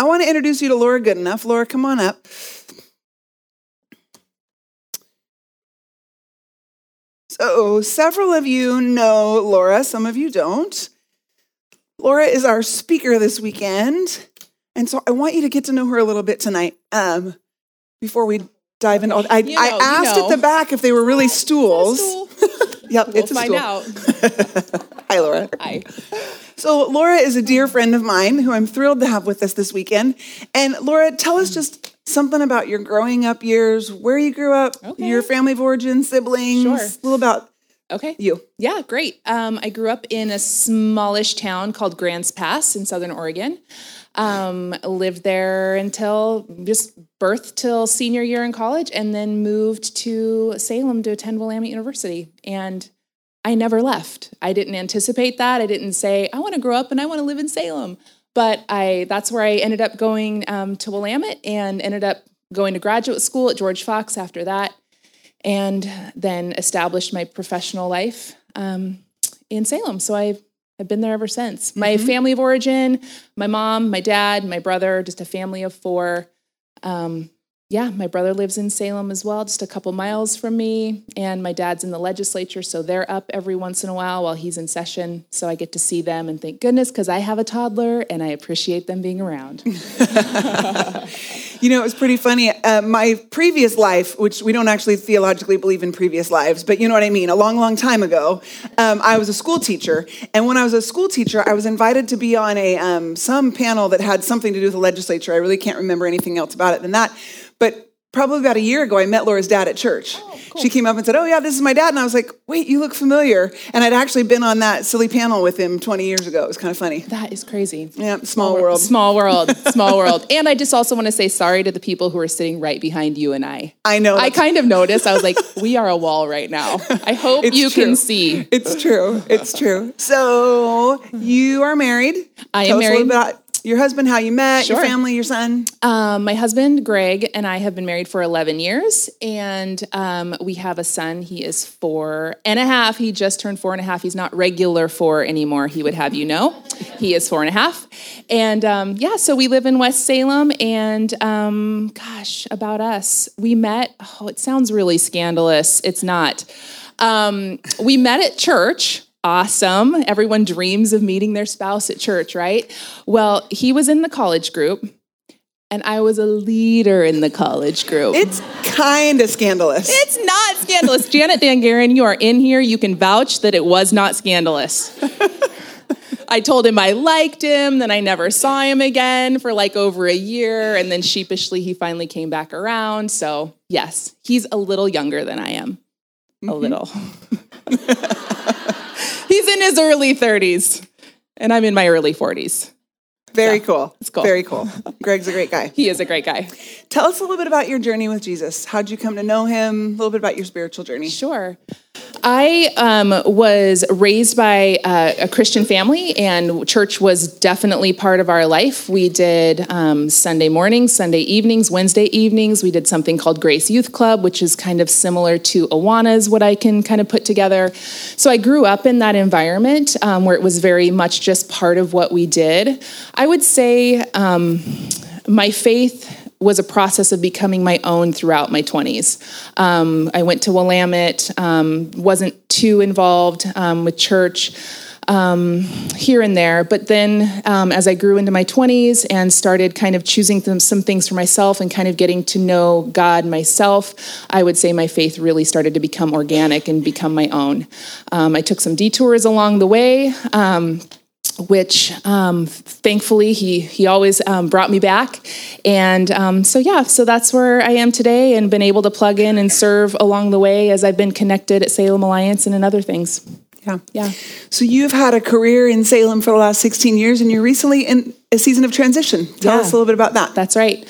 I want to introduce you to Laura Goodenough. Laura, come on up. So, several of you know Laura, some of you don't. Laura is our speaker this weekend. And so I want you to get to know her a little bit tonight um, before we dive into all I, You know, I you asked know. at the back if they were really stools. It's Stool. Yep, We'll it's a find stool. out. Hi, Laura. Hi. So, Laura is a dear friend of mine who I'm thrilled to have with us this weekend. And, Laura, tell us just something about your growing up years, where you grew up, Okay. your family of origin, siblings, Sure. a little about Okay. you. Yeah, great. Um, I grew up in a smallish town called Grants Pass in Southern Oregon. Um, lived there until just birth till senior year in college, and then moved to Salem to attend Willamette University. And I never left. I didn't anticipate that. I didn't say I want to grow up and I want to live in Salem. But I that's where I ended up going um, to Willamette and ended up going to graduate school at George Fox after that and then established my professional life um, in Salem. So I've, I've been there ever since. My family of origin, my mom, my dad, my brother, just a family of four. Um, yeah, my brother lives in Salem as well, just a couple miles from me. And my dad's in the legislature, so they're up every once in a while while he's in session. So I get to see them and thank goodness because I have a toddler and I appreciate them being around. You know, it was pretty funny. Uh, my previous life, which we don't actually theologically believe in previous lives, but you know what I mean, a long, long time ago, um, I was a school teacher. And when I was a school teacher, I was invited to be on a um, some panel that had something to do with the legislature. I really can't remember anything else about it than that. But probably about a year ago, I met Laura's dad at church. Oh, she came up and said, Oh, yeah, this is my dad. And I was like, Wait, you look familiar. And I'd actually been on that silly panel with him 20 years ago. It was kind of funny. That is crazy. Yeah, small world. Small world. Small world. And I just also want to say sorry to the people who are sitting right behind you and I. I know. I kind of noticed. I was like, we are a wall right now. I hope you true. can see. It's true. It's true. So you are married. I am Tell us a married. about your husband, how you met, your family, your son. Um, my husband, Greg, and I have been married for 11 years, and um, we have a son. He is four and a half. He just turned four and a half. He's not regular four anymore, he would have you know. He is four and a half. And um, yeah, so we live in West Salem, and um, gosh, about us. We met, oh, it sounds really scandalous. It's not. Um, we met at church. Awesome. Everyone dreams of meeting their spouse at church, right? Well, he was in the college group and I was a leader in the college group. It's kind of scandalous. it's not scandalous. Janet Dangaren, you are in here. You can vouch that it was not scandalous. I told him I liked him, then I never saw him again for like over a year. And then sheepishly, he finally came back around. So, yes, he's a little younger than I am. A mm-hmm. little. he's in his early 30s, and I'm in my early 40s. Very cool. it's cool. Very cool. Greg's a great guy. He is a great guy. Tell us a little bit about your journey with Jesus. How'd you come to know him? A little bit about your spiritual journey. Sure. I um, was raised by uh, a Christian family, and church was definitely part of our life. We did um, Sunday mornings, Sunday evenings, Wednesday evenings. We did something called Grace Youth Club, which is kind of similar to Awana's, what I can kind of put together. So I grew up in that environment um, where it was very much just part of what we did. I would say um, my faith was a process of becoming my own throughout my 20s. Um, I went to Willamette, um, wasn't too involved um, with church um, here and there. But then um, as I grew into my 20s and started kind of choosing some things for myself and kind of getting to know God myself, I would say my faith really started to become organic and become my own. Um, I took some detours along the way. Which um, thankfully he he always um, brought me back, and um, so yeah, so that's where I am today, and been able to plug in and serve along the way as I've been connected at Salem Alliance and in other things. Yeah. Yeah. So you've had a career in Salem for the last 16 years and you're recently in a season of transition. Tell Yeah. us a little bit about that. That's right.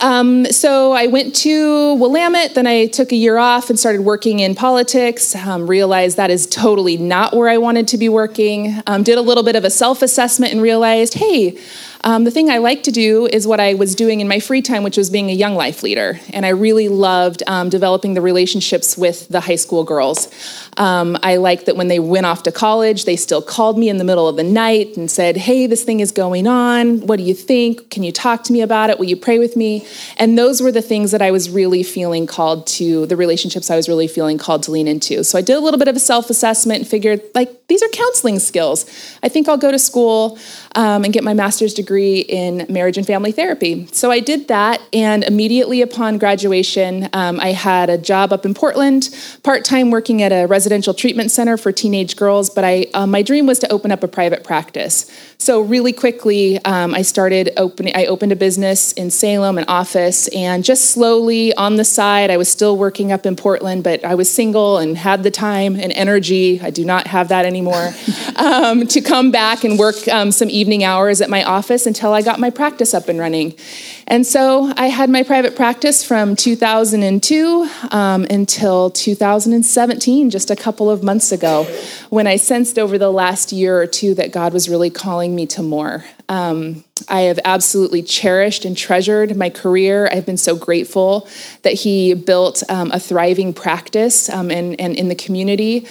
Um, so I went to Willamette, then I took a year off and started working in politics. Um, realized that is totally not where I wanted to be working. Um, did a little bit of a self assessment and realized, hey, Um, the thing I like to do is what I was doing in my free time, which was being a young life leader. And I really loved um, developing the relationships with the high school girls. Um, I liked that when they went off to college, they still called me in the middle of the night and said, Hey, this thing is going on. What do you think? Can you talk to me about it? Will you pray with me? And those were the things that I was really feeling called to, the relationships I was really feeling called to lean into. So I did a little bit of a self assessment and figured, like, these are counseling skills. I think I'll go to school um, and get my master's degree in marriage and family therapy. So I did that, and immediately upon graduation, um, I had a job up in Portland, part time working at a residential treatment center for teenage girls. But I, uh, my dream was to open up a private practice. So really quickly, um, I started opening. I opened a business in Salem, an office, and just slowly on the side, I was still working up in Portland, but I was single and had the time and energy. I do not have that anymore um, to come back and work um, some evening hours at my office until I got my practice up and running. And so I had my private practice from 2002 um, until 2017, just a couple of months ago, when I sensed over the last year or two that God was really calling me to more. Um, I have absolutely cherished and treasured my career. I've been so grateful that He built um, a thriving practice um, and, and in the community.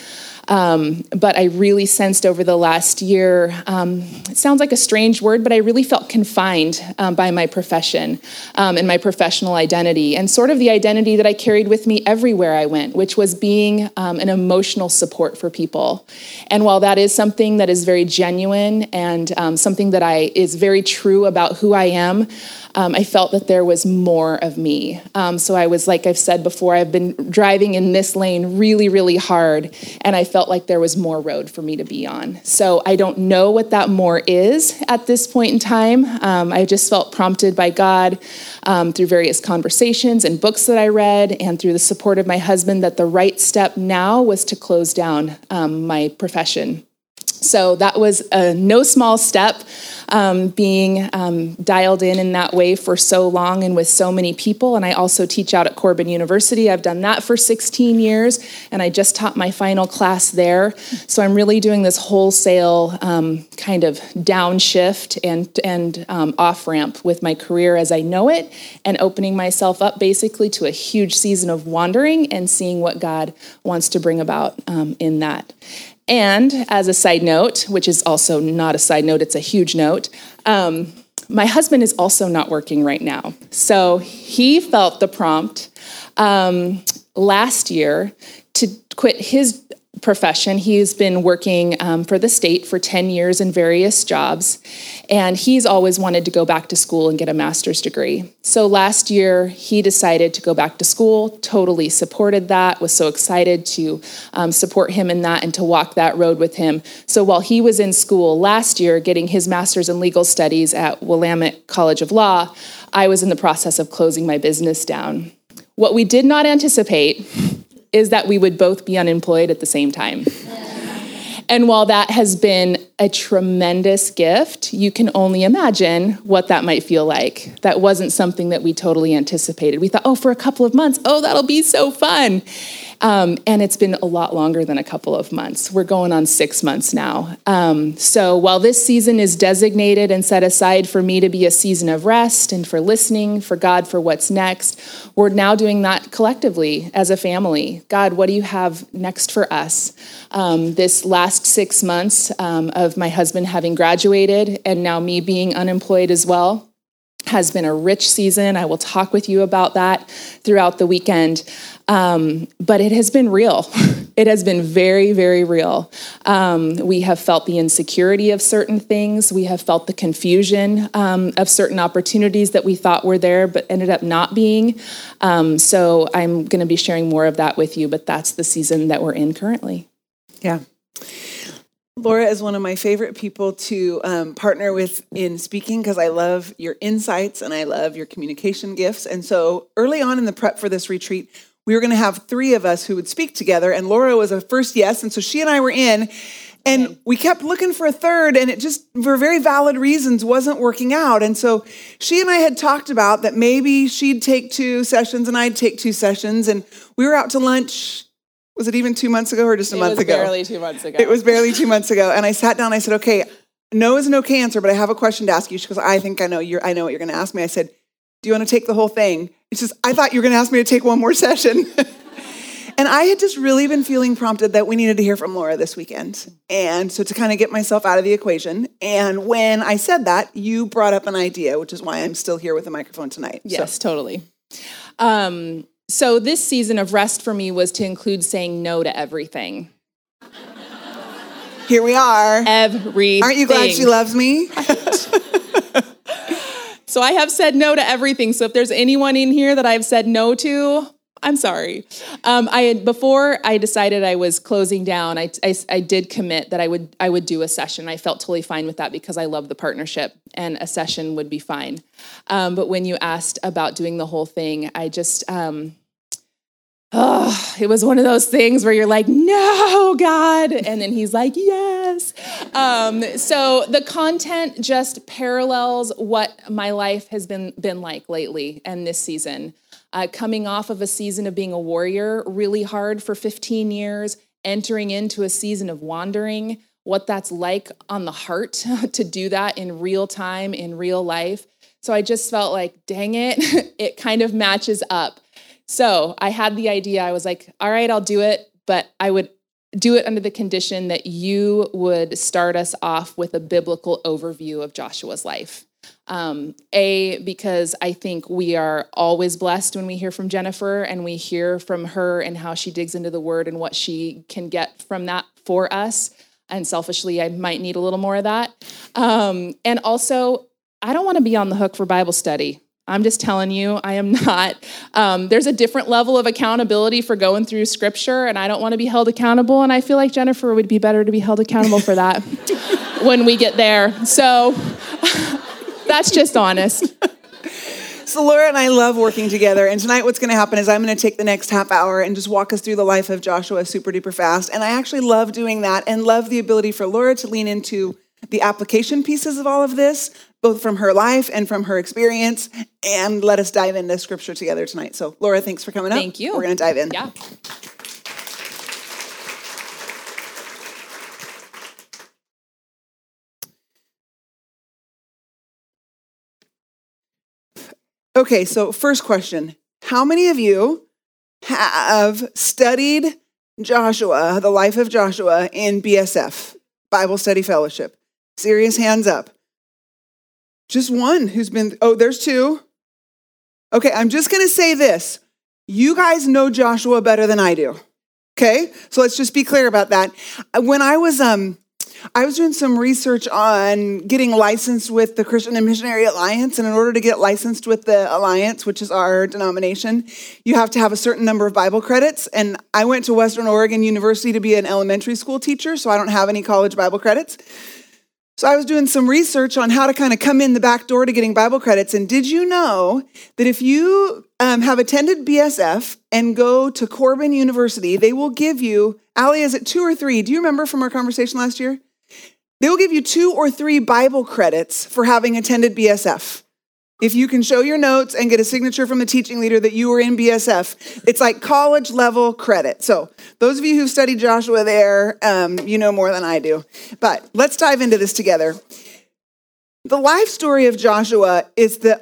Um, but I really sensed over the last year, um, it sounds like a strange word, but I really felt confined um, by my profession um, and my professional identity, and sort of the identity that I carried with me everywhere I went, which was being um, an emotional support for people. And while that is something that is very genuine and um, something that I is very true about who I am, um, I felt that there was more of me. Um, so I was, like I've said before, I've been driving in this lane really, really hard, and I felt like there was more road for me to be on. So I don't know what that more is at this point in time. Um, I just felt prompted by God um, through various conversations and books that I read, and through the support of my husband, that the right step now was to close down um, my profession. So that was a no small step, um, being um, dialed in in that way for so long and with so many people. And I also teach out at Corban University. I've done that for 16 years, and I just taught my final class there. So I'm really doing this wholesale um, kind of downshift and and um, off ramp with my career as I know it, and opening myself up basically to a huge season of wandering and seeing what God wants to bring about um, in that. And as a side note, which is also not a side note, it's a huge note, um, my husband is also not working right now. So he felt the prompt um, last year to quit his profession. He's been working um, for the state for 10 years in various jobs, and he's always wanted to go back to school and get a master's degree. So last year, he decided to go back to school, totally supported that, was so excited to um, support him in that and to walk that road with him. So while he was in school last year getting his master's in legal studies at Willamette College of Law, I was in the process of closing my business down. What we did not anticipate is that we would both be unemployed at the same time. And while that has been a tremendous gift, you can only imagine what that might feel like. That wasn't something that we totally anticipated. We thought, oh, for a couple of months, oh, that'll be so fun. Um, and it's been a lot longer than a couple of months. We're going on six months now. Um, so while this season is designated and set aside for me to be a season of rest and for listening for God for what's next, we're now doing that collectively as a family. God, what do you have next for us? Um, this last six months um, of my husband having graduated and now me being unemployed as well has been a rich season. I will talk with you about that throughout the weekend. Um, but it has been real. it has been very, very real. Um, we have felt the insecurity of certain things. We have felt the confusion um, of certain opportunities that we thought were there, but ended up not being. Um, so I'm going to be sharing more of that with you, but that's the season that we're in currently. Yeah. Laura is one of my favorite people to um, partner with in speaking because I love your insights and I love your communication gifts. And so early on in the prep for this retreat, we were going to have three of us who would speak together, and Laura was a first yes. And so she and I were in, and we kept looking for a third, and it just, for very valid reasons, wasn't working out. And so she and I had talked about that maybe she'd take two sessions and I'd take two sessions. And we were out to lunch was it even two months ago or just a month ago? it month was ago? Barely two months ago. It was barely two months ago. And I sat down, I said, okay, no is an okay answer, but I have a question to ask you. She goes, I think I know you're I know what you're gonna ask me. I said, Do you want to take the whole thing? She says, I thought you were gonna ask me to take one more session. and I had just really been feeling prompted that we needed to hear from Laura this weekend. And so to kind of get myself out of the equation. And when I said that, you brought up an idea, which is why I'm still here with a microphone tonight. Yes, so. totally. Um, so this season of rest for me was to include saying no to everything. Here we are. Everything. Aren't you glad she loves me? so I have said no to everything. So if there's anyone in here that I've said no to, I'm sorry. Um, I had before I decided I was closing down. I, I, I did commit that I would I would do a session. I felt totally fine with that because I love the partnership, and a session would be fine. Um, but when you asked about doing the whole thing, I just um, oh, it was one of those things where you're like, no, God. And then he's like, yes. Um, so the content just parallels what my life has been, been like lately and this season. Uh, coming off of a season of being a warrior, really hard for 15 years, entering into a season of wandering, what that's like on the heart to do that in real time, in real life. So I just felt like, dang it, it kind of matches up. So I had the idea. I was like, all right, I'll do it, but I would do it under the condition that you would start us off with a biblical overview of Joshua's life. Um, a, because I think we are always blessed when we hear from Jennifer and we hear from her and how she digs into the word and what she can get from that for us. And selfishly, I might need a little more of that. Um, and also, I don't want to be on the hook for Bible study. I'm just telling you, I am not. Um, there's a different level of accountability for going through scripture, and I don't want to be held accountable. And I feel like Jennifer would be better to be held accountable for that when we get there. So that's just honest. So, Laura and I love working together. And tonight, what's going to happen is I'm going to take the next half hour and just walk us through the life of Joshua super duper fast. And I actually love doing that and love the ability for Laura to lean into the application pieces of all of this, both from her life and from her experience, and let us dive into scripture together tonight. So, Laura, thanks for coming up. Thank you. We're going to dive in. Yeah. Okay, so first question How many of you have studied Joshua, the life of Joshua, in BSF, Bible Study Fellowship? Serious hands up. Just one who's been, oh, there's two. Okay, I'm just gonna say this. You guys know Joshua better than I do. Okay, so let's just be clear about that. When I was, um, I was doing some research on getting licensed with the Christian and Missionary Alliance. And in order to get licensed with the Alliance, which is our denomination, you have to have a certain number of Bible credits. And I went to Western Oregon University to be an elementary school teacher, so I don't have any college Bible credits. So I was doing some research on how to kind of come in the back door to getting Bible credits. And did you know that if you um, have attended BSF and go to Corban University, they will give you, Ali, is it two or three? Do you remember from our conversation last year? They will give you two or three Bible credits for having attended BSF. If you can show your notes and get a signature from the teaching leader that you were in BSF, it's like college level credit. So, those of you who've studied Joshua there, um, you know more than I do. But let's dive into this together. The life story of Joshua is the,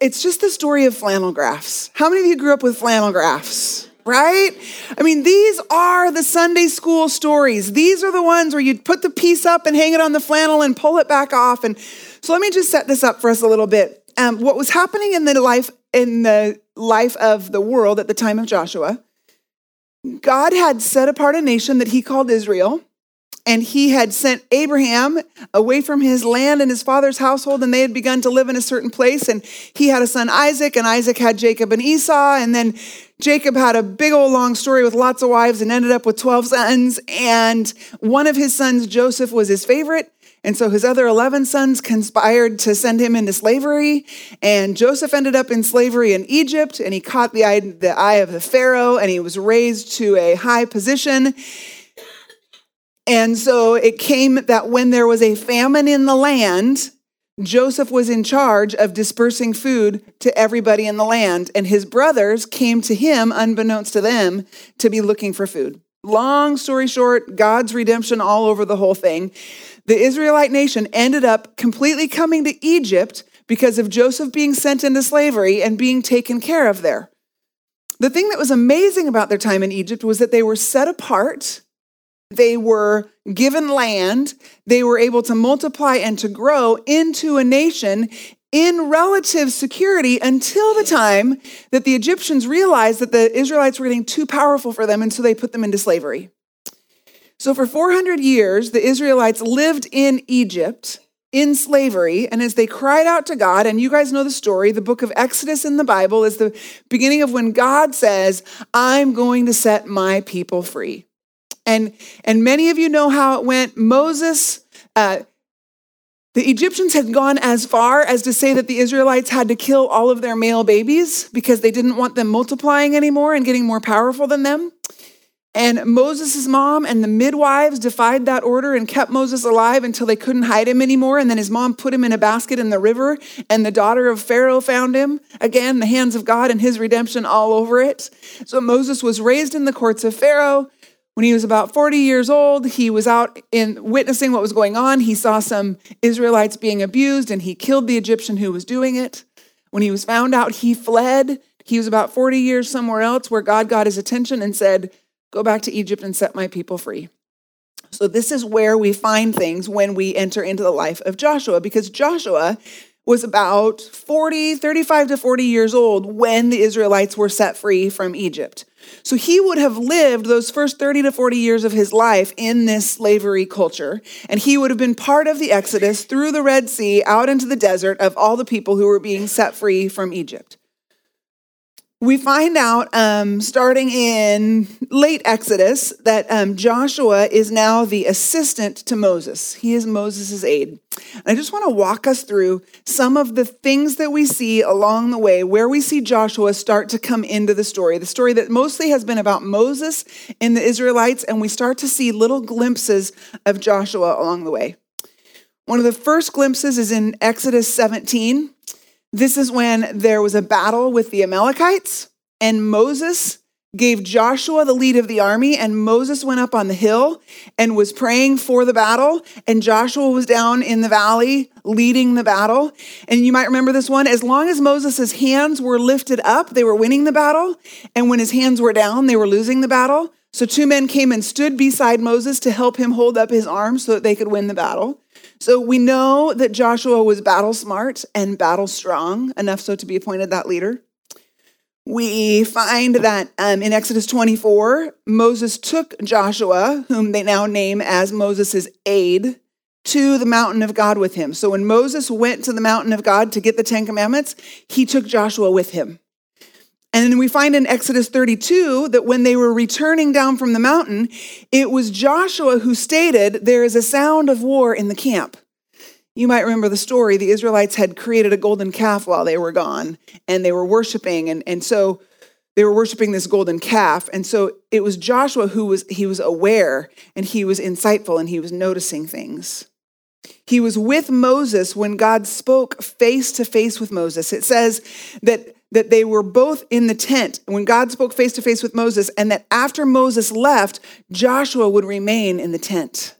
it's just the story of flannel graphs. How many of you grew up with flannel graphs? Right? I mean, these are the Sunday school stories. These are the ones where you put the piece up and hang it on the flannel and pull it back off. And so let me just set this up for us a little bit um, what was happening in the life in the life of the world at the time of Joshua, God had set apart a nation that he called Israel, and he had sent Abraham away from his land and his father's household, and they had begun to live in a certain place. And he had a son Isaac, and Isaac had Jacob and Esau, and then Jacob had a big old long story with lots of wives and ended up with 12 sons. And one of his sons, Joseph, was his favorite. And so his other 11 sons conspired to send him into slavery. And Joseph ended up in slavery in Egypt, and he caught the eye, the eye of the Pharaoh, and he was raised to a high position. And so it came that when there was a famine in the land, Joseph was in charge of dispersing food to everybody in the land, and his brothers came to him, unbeknownst to them, to be looking for food. Long story short, God's redemption all over the whole thing. the Israelite nation ended up completely coming to Egypt because of Joseph being sent into slavery and being taken care of there. The thing that was amazing about their time in Egypt was that they were set apart, they were given land, they were able to multiply and to grow into a nation in relative security until the time that the Egyptians realized that the Israelites were getting too powerful for them, and so they put them into slavery. So, for 400 years, the Israelites lived in Egypt in slavery. And as they cried out to God, and you guys know the story, the book of Exodus in the Bible is the beginning of when God says, I'm going to set my people free. And, and many of you know how it went. Moses, uh, the Egyptians had gone as far as to say that the Israelites had to kill all of their male babies because they didn't want them multiplying anymore and getting more powerful than them. And Moses' mom and the midwives defied that order and kept Moses alive until they couldn't hide him anymore. And then his mom put him in a basket in the river, and the daughter of Pharaoh found him. Again, the hands of God and his redemption all over it. So Moses was raised in the courts of Pharaoh. When he was about 40 years old, he was out in witnessing what was going on. He saw some Israelites being abused, and he killed the Egyptian who was doing it. When he was found out, he fled. He was about 40 years somewhere else where God got his attention and said, Go back to Egypt and set my people free. So, this is where we find things when we enter into the life of Joshua, because Joshua was about 40, 35 to 40 years old when the Israelites were set free from Egypt. So he would have lived those first 30 to 40 years of his life in this slavery culture. And he would have been part of the Exodus through the Red Sea out into the desert of all the people who were being set free from Egypt we find out um, starting in late Exodus that um, Joshua is now the assistant to Moses. He is Moses' aide. And I just want to walk us through some of the things that we see along the way where we see Joshua start to come into the story. The story that mostly has been about Moses and the Israelites, and we start to see little glimpses of Joshua along the way. One of the first glimpses is in Exodus 17. This is when there was a battle with the Amalekites, and Moses gave Joshua the lead of the army, and Moses went up on the hill and was praying for the battle, and Joshua was down in the valley leading the battle. And you might remember this one as long as Moses' hands were lifted up, they were winning the battle, and when his hands were down, they were losing the battle. So two men came and stood beside Moses to help him hold up his arms so that they could win the battle. So we know that Joshua was battle smart and battle strong, enough so to be appointed that leader. We find that um, in Exodus 24, Moses took Joshua, whom they now name as Moses' aide, to the mountain of God with him. So when Moses went to the mountain of God to get the Ten Commandments, he took Joshua with him. And then we find in Exodus 32 that when they were returning down from the mountain, it was Joshua who stated, There is a sound of war in the camp. You might remember the story. The Israelites had created a golden calf while they were gone, and they were worshiping. And, and so they were worshiping this golden calf. And so it was Joshua who was, he was aware and he was insightful and he was noticing things. He was with Moses when God spoke face to face with Moses. It says that that they were both in the tent when God spoke face to face with Moses, and that after Moses left, Joshua would remain in the tent.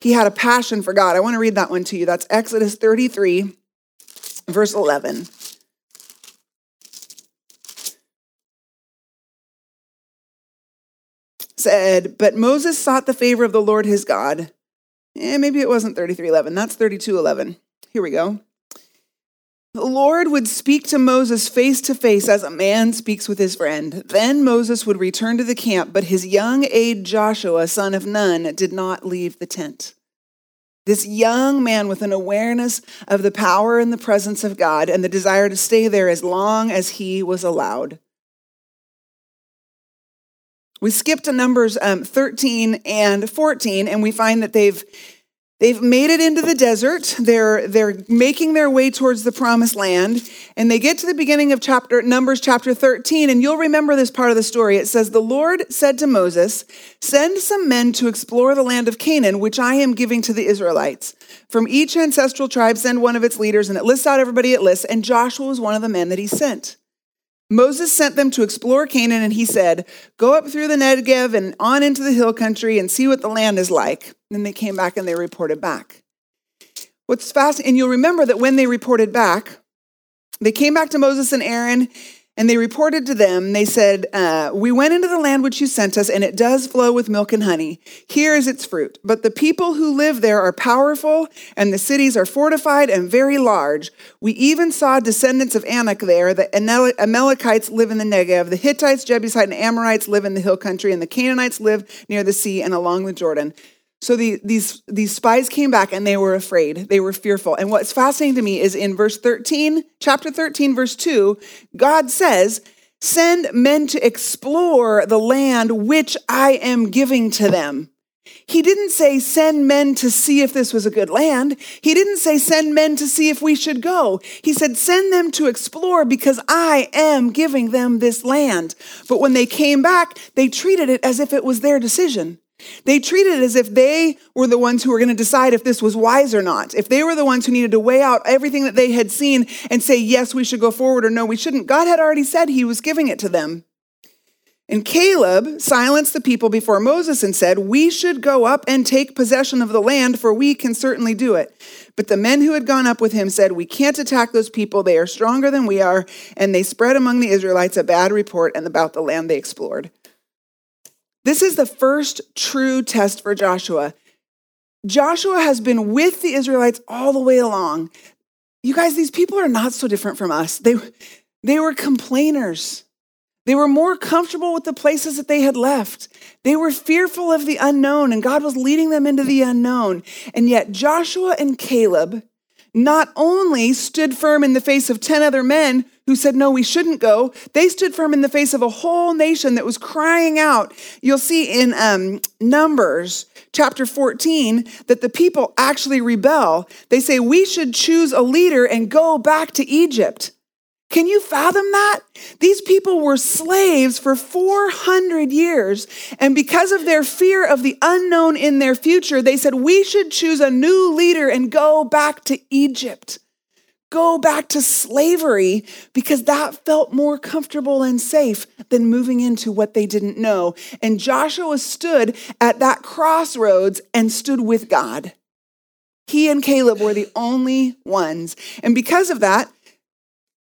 He had a passion for God. I want to read that one to you. That's Exodus 33, verse 11. Said, but Moses sought the favor of the Lord his God. Eh, maybe it wasn't 33:11. That's 32:11. Here we go. The Lord would speak to Moses face to face as a man speaks with his friend. Then Moses would return to the camp, but his young aide Joshua, son of Nun, did not leave the tent. This young man with an awareness of the power and the presence of God and the desire to stay there as long as he was allowed. We skip to Numbers um, 13 and 14, and we find that they've They've made it into the desert. They're, they're making their way towards the promised land. And they get to the beginning of chapter Numbers chapter 13, and you'll remember this part of the story. It says, The Lord said to Moses, Send some men to explore the land of Canaan, which I am giving to the Israelites. From each ancestral tribe, send one of its leaders, and it lists out everybody it lists, and Joshua was one of the men that he sent. Moses sent them to explore Canaan, and he said, Go up through the Negev and on into the hill country and see what the land is like. And they came back and they reported back. What's fast, and you'll remember that when they reported back, they came back to Moses and Aaron and they reported to them, they said, uh, We went into the land which you sent us, and it does flow with milk and honey. Here is its fruit. But the people who live there are powerful, and the cities are fortified and very large. We even saw descendants of Anak there. The Amalekites live in the Negev. The Hittites, Jebusites, and Amorites live in the hill country, and the Canaanites live near the sea and along the Jordan. So the, these, these spies came back and they were afraid. They were fearful. And what's fascinating to me is in verse 13, chapter 13, verse 2, God says, Send men to explore the land which I am giving to them. He didn't say send men to see if this was a good land. He didn't say send men to see if we should go. He said send them to explore because I am giving them this land. But when they came back, they treated it as if it was their decision. They treated it as if they were the ones who were going to decide if this was wise or not. If they were the ones who needed to weigh out everything that they had seen and say, yes, we should go forward or no, we shouldn't. God had already said he was giving it to them. And Caleb silenced the people before Moses and said, We should go up and take possession of the land, for we can certainly do it. But the men who had gone up with him said, We can't attack those people. They are stronger than we are. And they spread among the Israelites a bad report and about the land they explored. This is the first true test for Joshua. Joshua has been with the Israelites all the way along. You guys, these people are not so different from us. They, they were complainers. They were more comfortable with the places that they had left. They were fearful of the unknown, and God was leading them into the unknown. And yet, Joshua and Caleb not only stood firm in the face of 10 other men who said, No, we shouldn't go, they stood firm in the face of a whole nation that was crying out. You'll see in um, Numbers chapter 14 that the people actually rebel. They say, We should choose a leader and go back to Egypt. Can you fathom that? These people were slaves for 400 years. And because of their fear of the unknown in their future, they said, We should choose a new leader and go back to Egypt. Go back to slavery because that felt more comfortable and safe than moving into what they didn't know. And Joshua stood at that crossroads and stood with God. He and Caleb were the only ones. And because of that,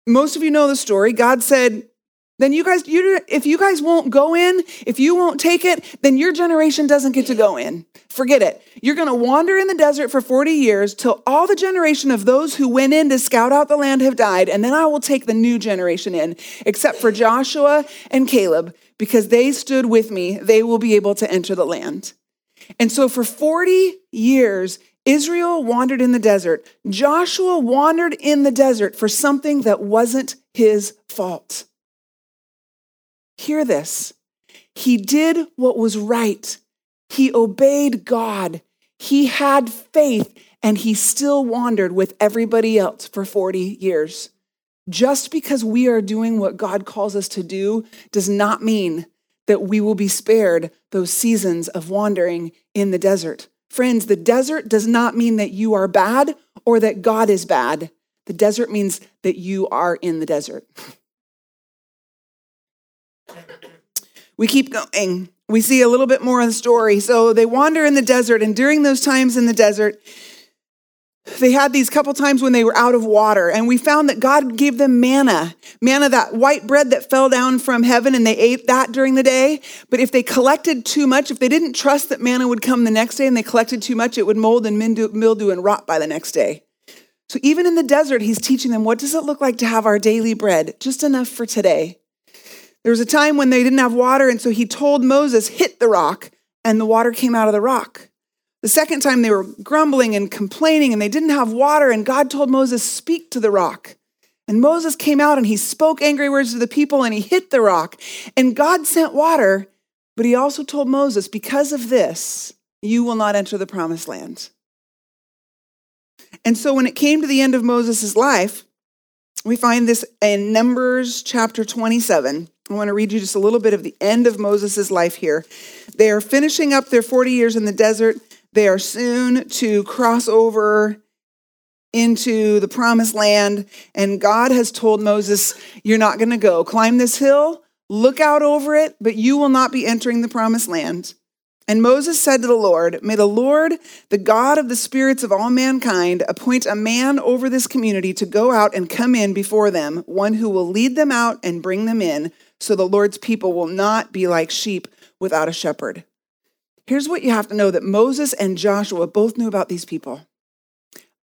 most of you know the story. God said, then you guys, you, if you guys won't go in, if you won't take it, then your generation doesn't get to go in. Forget it. You're going to wander in the desert for 40 years till all the generation of those who went in to scout out the land have died, and then I will take the new generation in, except for Joshua and Caleb, because they stood with me. They will be able to enter the land. And so for 40 years, Israel wandered in the desert. Joshua wandered in the desert for something that wasn't his fault. Hear this. He did what was right. He obeyed God. He had faith, and he still wandered with everybody else for 40 years. Just because we are doing what God calls us to do does not mean that we will be spared those seasons of wandering in the desert. Friends, the desert does not mean that you are bad or that God is bad. The desert means that you are in the desert. We keep going. We see a little bit more of the story. So they wander in the desert, and during those times in the desert, they had these couple times when they were out of water, and we found that God gave them manna, manna, that white bread that fell down from heaven, and they ate that during the day. But if they collected too much, if they didn't trust that manna would come the next day and they collected too much, it would mold and mildew and rot by the next day. So even in the desert, he's teaching them what does it look like to have our daily bread, just enough for today. There was a time when they didn't have water, and so he told Moses, hit the rock, and the water came out of the rock. The second time they were grumbling and complaining and they didn't have water, and God told Moses, Speak to the rock. And Moses came out and he spoke angry words to the people and he hit the rock. And God sent water, but he also told Moses, Because of this, you will not enter the promised land. And so when it came to the end of Moses' life, we find this in Numbers chapter 27. I want to read you just a little bit of the end of Moses' life here. They are finishing up their 40 years in the desert. They are soon to cross over into the promised land. And God has told Moses, You're not going to go. Climb this hill, look out over it, but you will not be entering the promised land. And Moses said to the Lord, May the Lord, the God of the spirits of all mankind, appoint a man over this community to go out and come in before them, one who will lead them out and bring them in, so the Lord's people will not be like sheep without a shepherd. Here's what you have to know that Moses and Joshua both knew about these people.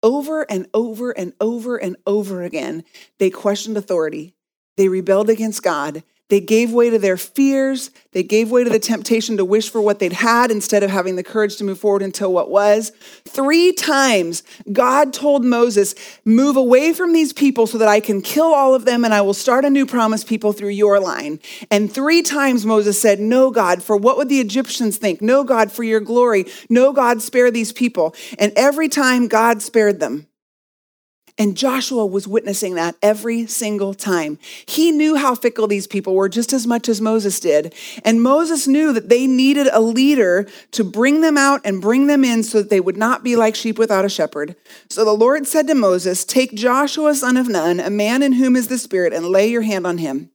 Over and over and over and over again, they questioned authority. They rebelled against God they gave way to their fears. They gave way to the temptation to wish for what they'd had instead of having the courage to move forward until what was. Three times, God told Moses, Move away from these people so that I can kill all of them and I will start a new promise people through your line. And three times, Moses said, No, God, for what would the Egyptians think? No, God, for your glory. No, God, spare these people. And every time, God spared them. And Joshua was witnessing that every single time. He knew how fickle these people were just as much as Moses did. And Moses knew that they needed a leader to bring them out and bring them in so that they would not be like sheep without a shepherd. So the Lord said to Moses, Take Joshua, son of Nun, a man in whom is the Spirit, and lay your hand on him.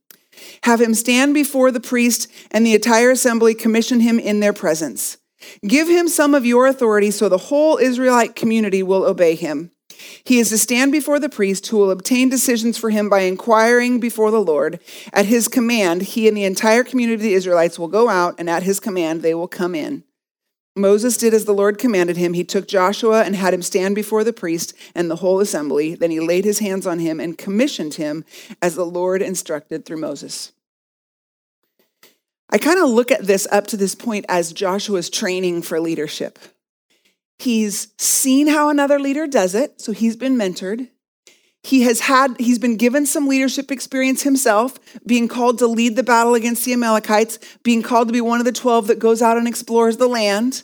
Have him stand before the priest, and the entire assembly commission him in their presence. Give him some of your authority so the whole Israelite community will obey him. He is to stand before the priest who will obtain decisions for him by inquiring before the Lord. At his command, he and the entire community of the Israelites will go out, and at his command, they will come in. Moses did as the Lord commanded him. He took Joshua and had him stand before the priest and the whole assembly. Then he laid his hands on him and commissioned him as the Lord instructed through Moses. I kind of look at this up to this point as Joshua's training for leadership. He's seen how another leader does it, so he's been mentored. He has had he's been given some leadership experience himself, being called to lead the battle against the Amalekites, being called to be one of the 12 that goes out and explores the land.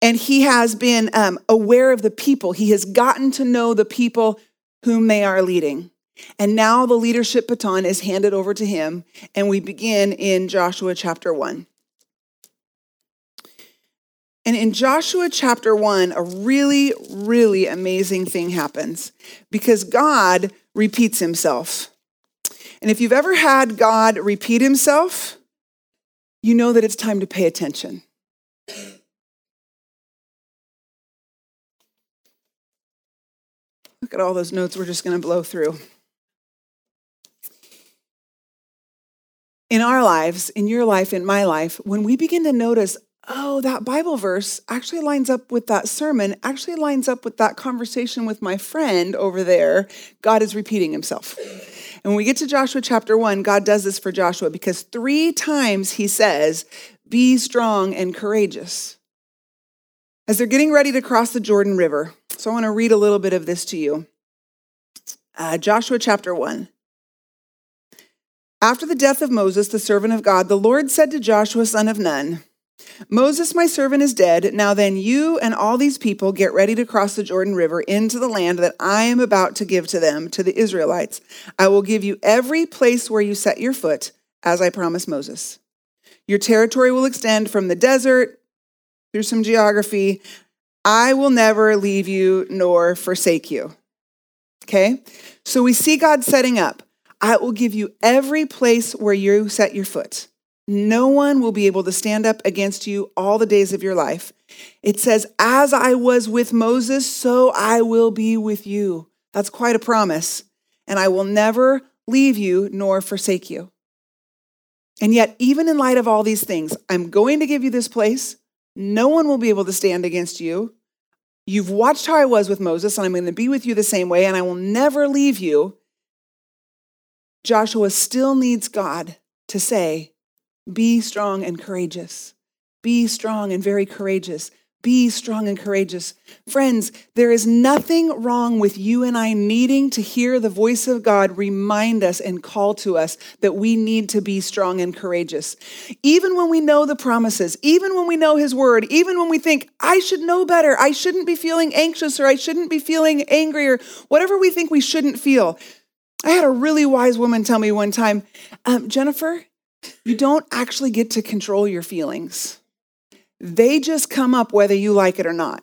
And he has been um, aware of the people. He has gotten to know the people whom they are leading. And now the leadership baton is handed over to him, and we begin in Joshua chapter 1. And in Joshua chapter 1, a really, really amazing thing happens because God repeats himself. And if you've ever had God repeat himself, you know that it's time to pay attention. Look at all those notes we're just going to blow through. In our lives, in your life, in my life, when we begin to notice oh, that Bible verse actually lines up with that sermon, actually lines up with that conversation with my friend over there. God is repeating himself. And when we get to Joshua chapter one, God does this for Joshua because three times he says, Be strong and courageous. As they're getting ready to cross the Jordan River. So I want to read a little bit of this to you. Uh, Joshua chapter 1. After the death of Moses, the servant of God, the Lord said to Joshua, son of Nun, Moses, my servant, is dead. Now then, you and all these people get ready to cross the Jordan River into the land that I am about to give to them, to the Israelites. I will give you every place where you set your foot, as I promised Moses. Your territory will extend from the desert through some geography. I will never leave you nor forsake you. Okay? So we see God setting up. I will give you every place where you set your foot. No one will be able to stand up against you all the days of your life. It says, As I was with Moses, so I will be with you. That's quite a promise. And I will never leave you nor forsake you. And yet, even in light of all these things, I'm going to give you this place. No one will be able to stand against you. You've watched how I was with Moses, and I'm going to be with you the same way, and I will never leave you. Joshua still needs God to say, be strong and courageous. Be strong and very courageous. Be strong and courageous. Friends, there is nothing wrong with you and I needing to hear the voice of God remind us and call to us that we need to be strong and courageous. Even when we know the promises, even when we know His word, even when we think, I should know better, I shouldn't be feeling anxious or I shouldn't be feeling angry or whatever we think we shouldn't feel. I had a really wise woman tell me one time, um, Jennifer, you don't actually get to control your feelings. They just come up whether you like it or not.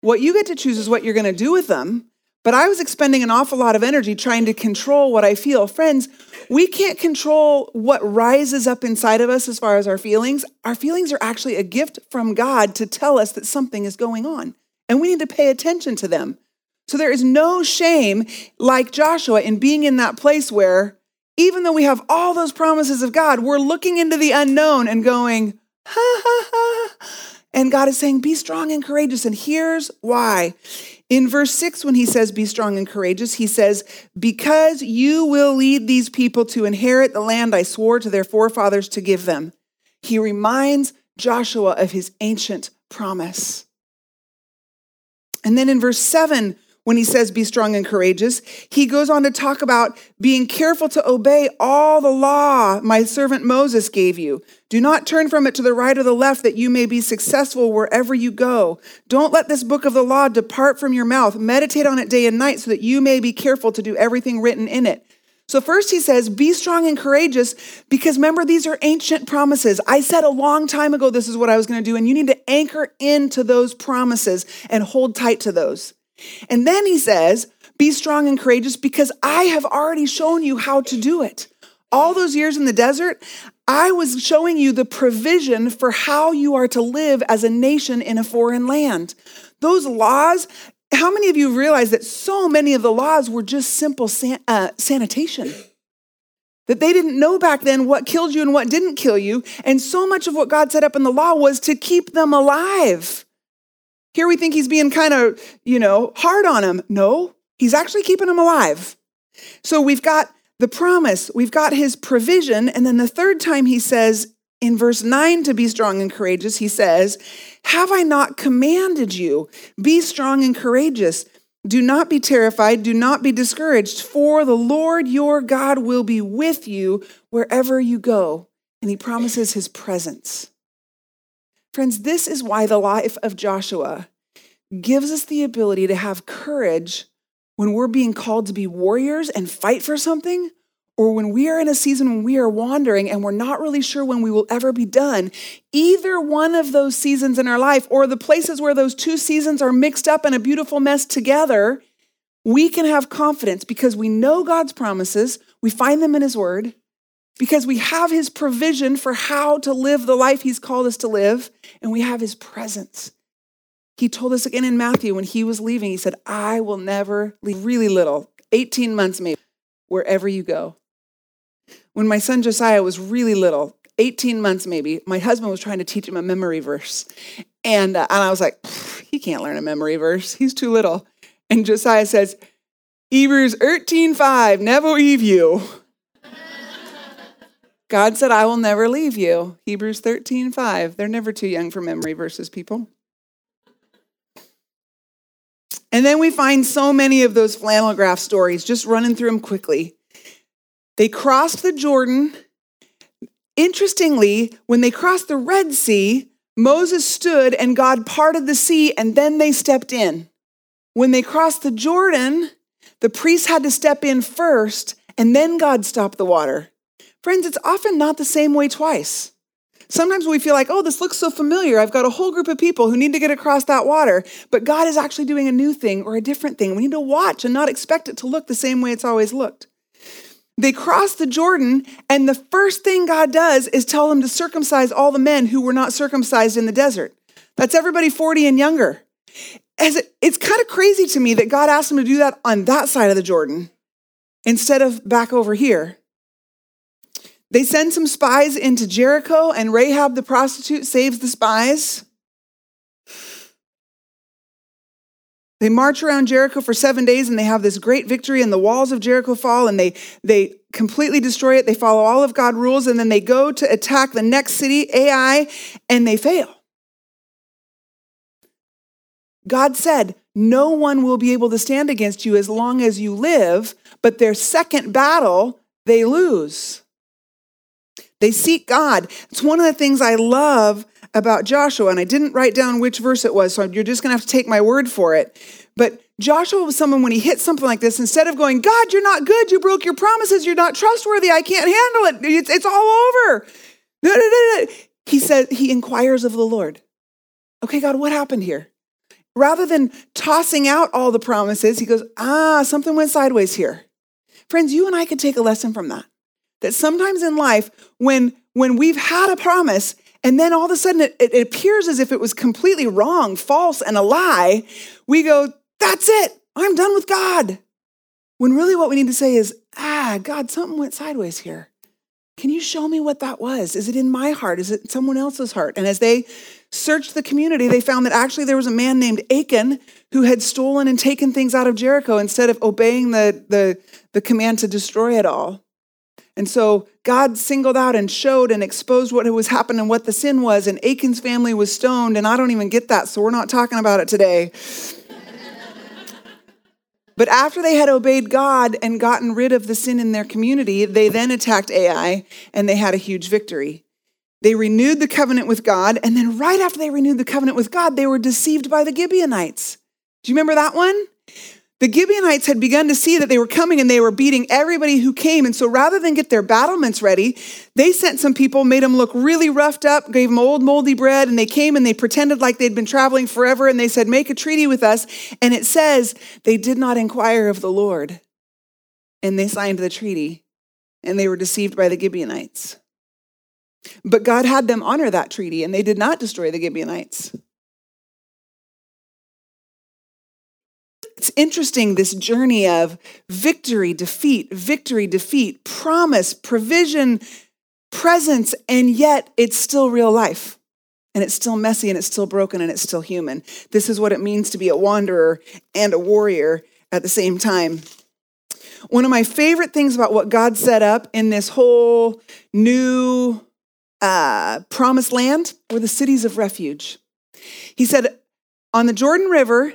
What you get to choose is what you're going to do with them, but I was expending an awful lot of energy trying to control what I feel. Friends, we can't control what rises up inside of us as far as our feelings. Our feelings are actually a gift from God to tell us that something is going on, and we need to pay attention to them. So there is no shame like Joshua in being in that place where, even though we have all those promises of God, we're looking into the unknown and going, ha ha ha. And God is saying, be strong and courageous. And here's why. In verse 6, when he says, Be strong and courageous, he says, Because you will lead these people to inherit the land I swore to their forefathers to give them. He reminds Joshua of his ancient promise. And then in verse 7, when he says, Be strong and courageous. He goes on to talk about being careful to obey all the law my servant Moses gave you. Do not turn from it to the right or the left, that you may be successful wherever you go. Don't let this book of the law depart from your mouth. Meditate on it day and night, so that you may be careful to do everything written in it. So, first he says, Be strong and courageous, because remember, these are ancient promises. I said a long time ago this is what I was going to do, and you need to anchor into those promises and hold tight to those. And then he says, Be strong and courageous because I have already shown you how to do it. All those years in the desert, I was showing you the provision for how you are to live as a nation in a foreign land. Those laws, how many of you realize that so many of the laws were just simple san- uh, sanitation? That they didn't know back then what killed you and what didn't kill you. And so much of what God set up in the law was to keep them alive. Here we think he's being kind of, you know, hard on him. No, he's actually keeping him alive. So we've got the promise, we've got his provision. And then the third time he says in verse 9 to be strong and courageous, he says, Have I not commanded you? Be strong and courageous. Do not be terrified, do not be discouraged, for the Lord your God will be with you wherever you go. And he promises his presence. Friends, this is why the life of Joshua gives us the ability to have courage when we're being called to be warriors and fight for something, or when we are in a season when we are wandering and we're not really sure when we will ever be done. Either one of those seasons in our life, or the places where those two seasons are mixed up in a beautiful mess together, we can have confidence because we know God's promises, we find them in His Word, because we have his provision for how to live the life he's called us to live, and we have his presence. He told us again in Matthew when he was leaving, he said, I will never leave really little, 18 months maybe, wherever you go. When my son Josiah was really little, 18 months maybe, my husband was trying to teach him a memory verse. And, uh, and I was like, he can't learn a memory verse. He's too little. And Josiah says, Hebrews 13, 5, never leave you. God said, I will never leave you. Hebrews 13, 5. They're never too young for memory verses, people. And then we find so many of those flannel graph stories, just running through them quickly. They crossed the Jordan. Interestingly, when they crossed the Red Sea, Moses stood and God parted the sea, and then they stepped in. When they crossed the Jordan, the priests had to step in first, and then God stopped the water. Friends, it's often not the same way twice. Sometimes we feel like, oh, this looks so familiar. I've got a whole group of people who need to get across that water. But God is actually doing a new thing or a different thing. We need to watch and not expect it to look the same way it's always looked. They cross the Jordan, and the first thing God does is tell them to circumcise all the men who were not circumcised in the desert. That's everybody 40 and younger. It, it's kind of crazy to me that God asked them to do that on that side of the Jordan instead of back over here. They send some spies into Jericho, and Rahab the prostitute saves the spies. They march around Jericho for seven days and they have this great victory, and the walls of Jericho fall and they, they completely destroy it. They follow all of God's rules, and then they go to attack the next city, Ai, and they fail. God said, No one will be able to stand against you as long as you live, but their second battle, they lose. They seek God. It's one of the things I love about Joshua, and I didn't write down which verse it was, so you're just going to have to take my word for it. But Joshua was someone when he hit something like this, instead of going, God, you're not good, you broke your promises, you're not trustworthy, I can't handle it, it's, it's all over. He said, he inquires of the Lord. Okay, God, what happened here? rather than tossing out all the promises, he goes, ah, something went sideways here. Friends, you and I could take a lesson from that. That sometimes in life, when, when we've had a promise and then all of a sudden it, it appears as if it was completely wrong, false, and a lie, we go, that's it. I'm done with God. When really what we need to say is, ah, God, something went sideways here. Can you show me what that was? Is it in my heart? Is it in someone else's heart? And as they searched the community, they found that actually there was a man named Achan who had stolen and taken things out of Jericho instead of obeying the, the, the command to destroy it all. And so God singled out and showed and exposed what was happening, what the sin was, and Achan's family was stoned. And I don't even get that, so we're not talking about it today. But after they had obeyed God and gotten rid of the sin in their community, they then attacked Ai and they had a huge victory. They renewed the covenant with God, and then right after they renewed the covenant with God, they were deceived by the Gibeonites. Do you remember that one? The Gibeonites had begun to see that they were coming and they were beating everybody who came. And so rather than get their battlements ready, they sent some people, made them look really roughed up, gave them old moldy bread, and they came and they pretended like they'd been traveling forever. And they said, Make a treaty with us. And it says they did not inquire of the Lord. And they signed the treaty and they were deceived by the Gibeonites. But God had them honor that treaty and they did not destroy the Gibeonites. It's interesting, this journey of victory, defeat, victory, defeat, promise, provision, presence, and yet it's still real life. And it's still messy and it's still broken and it's still human. This is what it means to be a wanderer and a warrior at the same time. One of my favorite things about what God set up in this whole new uh, promised land were the cities of refuge. He said, on the Jordan River,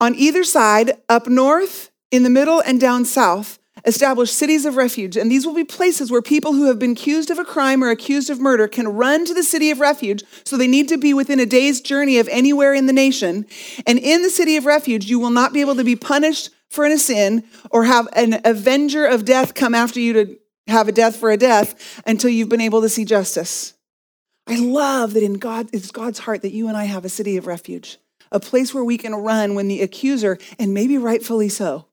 on either side, up north, in the middle, and down south, establish cities of refuge. And these will be places where people who have been accused of a crime or accused of murder can run to the city of refuge. So they need to be within a day's journey of anywhere in the nation. And in the city of refuge, you will not be able to be punished for a sin or have an avenger of death come after you to have a death for a death until you've been able to see justice. I love that in God, it's God's heart that you and I have a city of refuge a place where we can run when the accuser, and maybe rightfully so,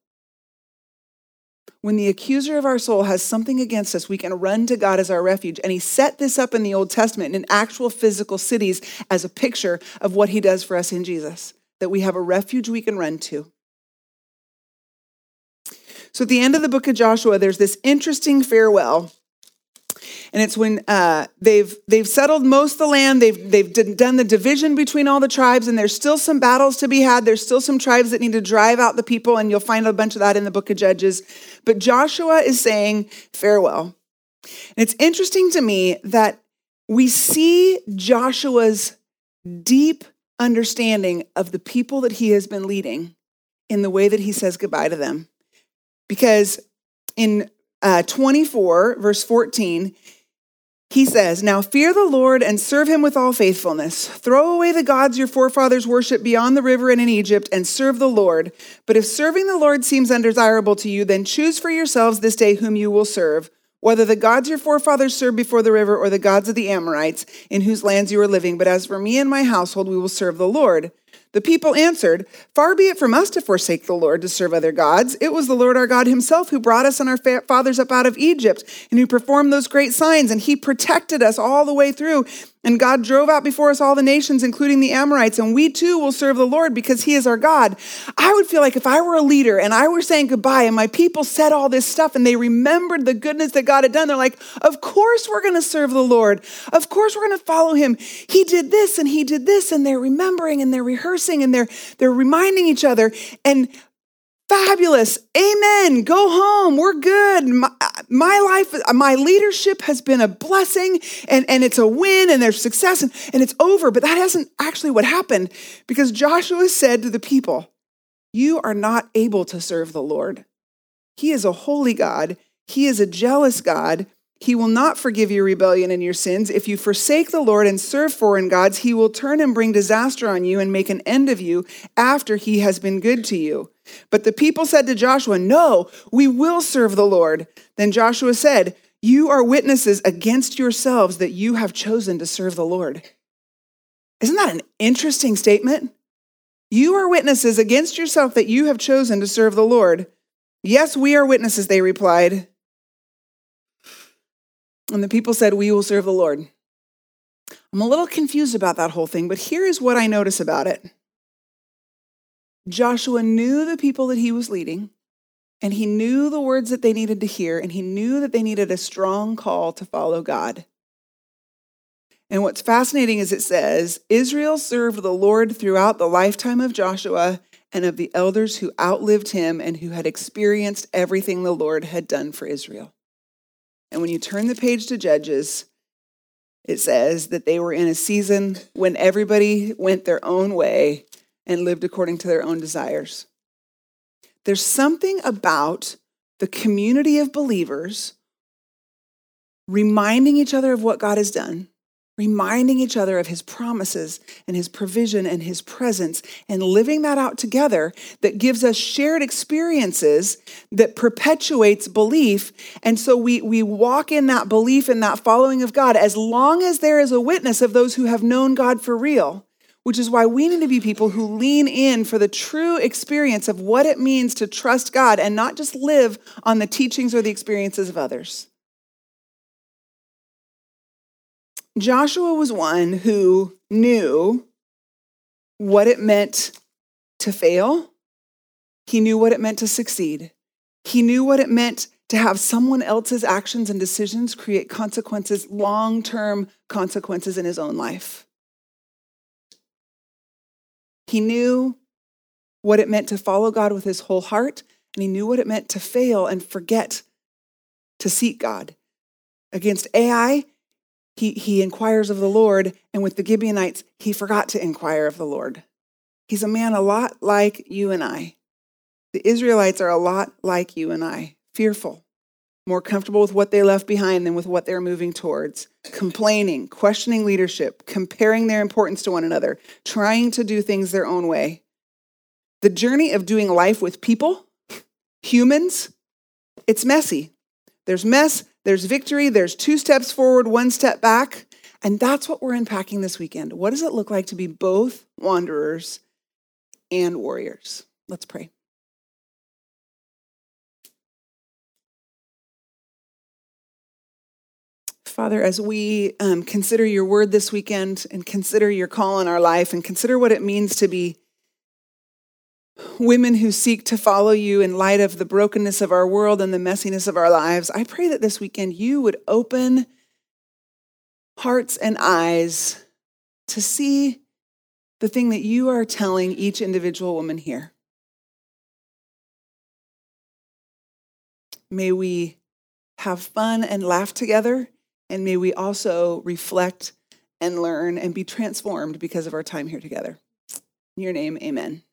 when the accuser of our soul has something against us, we can run to God as our refuge. And he set this up in the Old Testament in actual physical cities as a picture of what he does for us in Jesus, that we have a refuge we can run to. So at the end of the book of Joshua, there's this interesting farewell and it's when uh, they've they've settled most of the land. They've they've done the division between all the tribes, and there's still some battles to be had. There's still some tribes that need to drive out the people, and you'll find a bunch of that in the book of Judges. But Joshua is saying farewell. And it's interesting to me that we see Joshua's deep understanding of the people that he has been leading in the way that he says goodbye to them. Because in uh, 24, verse 14, he says, Now fear the Lord and serve him with all faithfulness. Throw away the gods your forefathers worshiped beyond the river and in Egypt and serve the Lord. But if serving the Lord seems undesirable to you, then choose for yourselves this day whom you will serve, whether the gods your forefathers served before the river or the gods of the Amorites in whose lands you are living. But as for me and my household, we will serve the Lord. The people answered, Far be it from us to forsake the Lord to serve other gods. It was the Lord our God himself who brought us and our fathers up out of Egypt and who performed those great signs, and he protected us all the way through. And God drove out before us all the nations, including the Amorites, and we too will serve the Lord because he is our God. I would feel like if I were a leader and I were saying goodbye and my people said all this stuff and they remembered the goodness that God had done, they're like, Of course we're going to serve the Lord. Of course we're going to follow him. He did this and he did this, and they're remembering and they're rehearsing and they're, they're reminding each other. And Fabulous. Amen. Go home. We're good. My, my, life, my leadership has been a blessing and, and it's a win and there's success and, and it's over. But that hasn't actually what happened because Joshua said to the people, You are not able to serve the Lord. He is a holy God, He is a jealous God. He will not forgive your rebellion and your sins. If you forsake the Lord and serve foreign gods, He will turn and bring disaster on you and make an end of you after He has been good to you. But the people said to Joshua, No, we will serve the Lord. Then Joshua said, You are witnesses against yourselves that you have chosen to serve the Lord. Isn't that an interesting statement? You are witnesses against yourself that you have chosen to serve the Lord. Yes, we are witnesses, they replied. And the people said, We will serve the Lord. I'm a little confused about that whole thing, but here is what I notice about it Joshua knew the people that he was leading, and he knew the words that they needed to hear, and he knew that they needed a strong call to follow God. And what's fascinating is it says Israel served the Lord throughout the lifetime of Joshua and of the elders who outlived him and who had experienced everything the Lord had done for Israel. And when you turn the page to Judges, it says that they were in a season when everybody went their own way and lived according to their own desires. There's something about the community of believers reminding each other of what God has done reminding each other of his promises and his provision and his presence and living that out together that gives us shared experiences that perpetuates belief and so we we walk in that belief and that following of God as long as there is a witness of those who have known God for real which is why we need to be people who lean in for the true experience of what it means to trust God and not just live on the teachings or the experiences of others. Joshua was one who knew what it meant to fail. He knew what it meant to succeed. He knew what it meant to have someone else's actions and decisions create consequences, long term consequences in his own life. He knew what it meant to follow God with his whole heart, and he knew what it meant to fail and forget to seek God. Against Ai, he, he inquires of the Lord, and with the Gibeonites, he forgot to inquire of the Lord. He's a man a lot like you and I. The Israelites are a lot like you and I, fearful, more comfortable with what they left behind than with what they're moving towards, complaining, questioning leadership, comparing their importance to one another, trying to do things their own way. The journey of doing life with people, humans, it's messy. There's mess, there's victory, there's two steps forward, one step back. And that's what we're unpacking this weekend. What does it look like to be both wanderers and warriors? Let's pray. Father, as we um, consider your word this weekend and consider your call in our life and consider what it means to be women who seek to follow you in light of the brokenness of our world and the messiness of our lives, I pray that this weekend you would open hearts and eyes to see the thing that you are telling each individual woman here. May we have fun and laugh together, and may we also reflect and learn and be transformed because of our time here together. In your name, amen.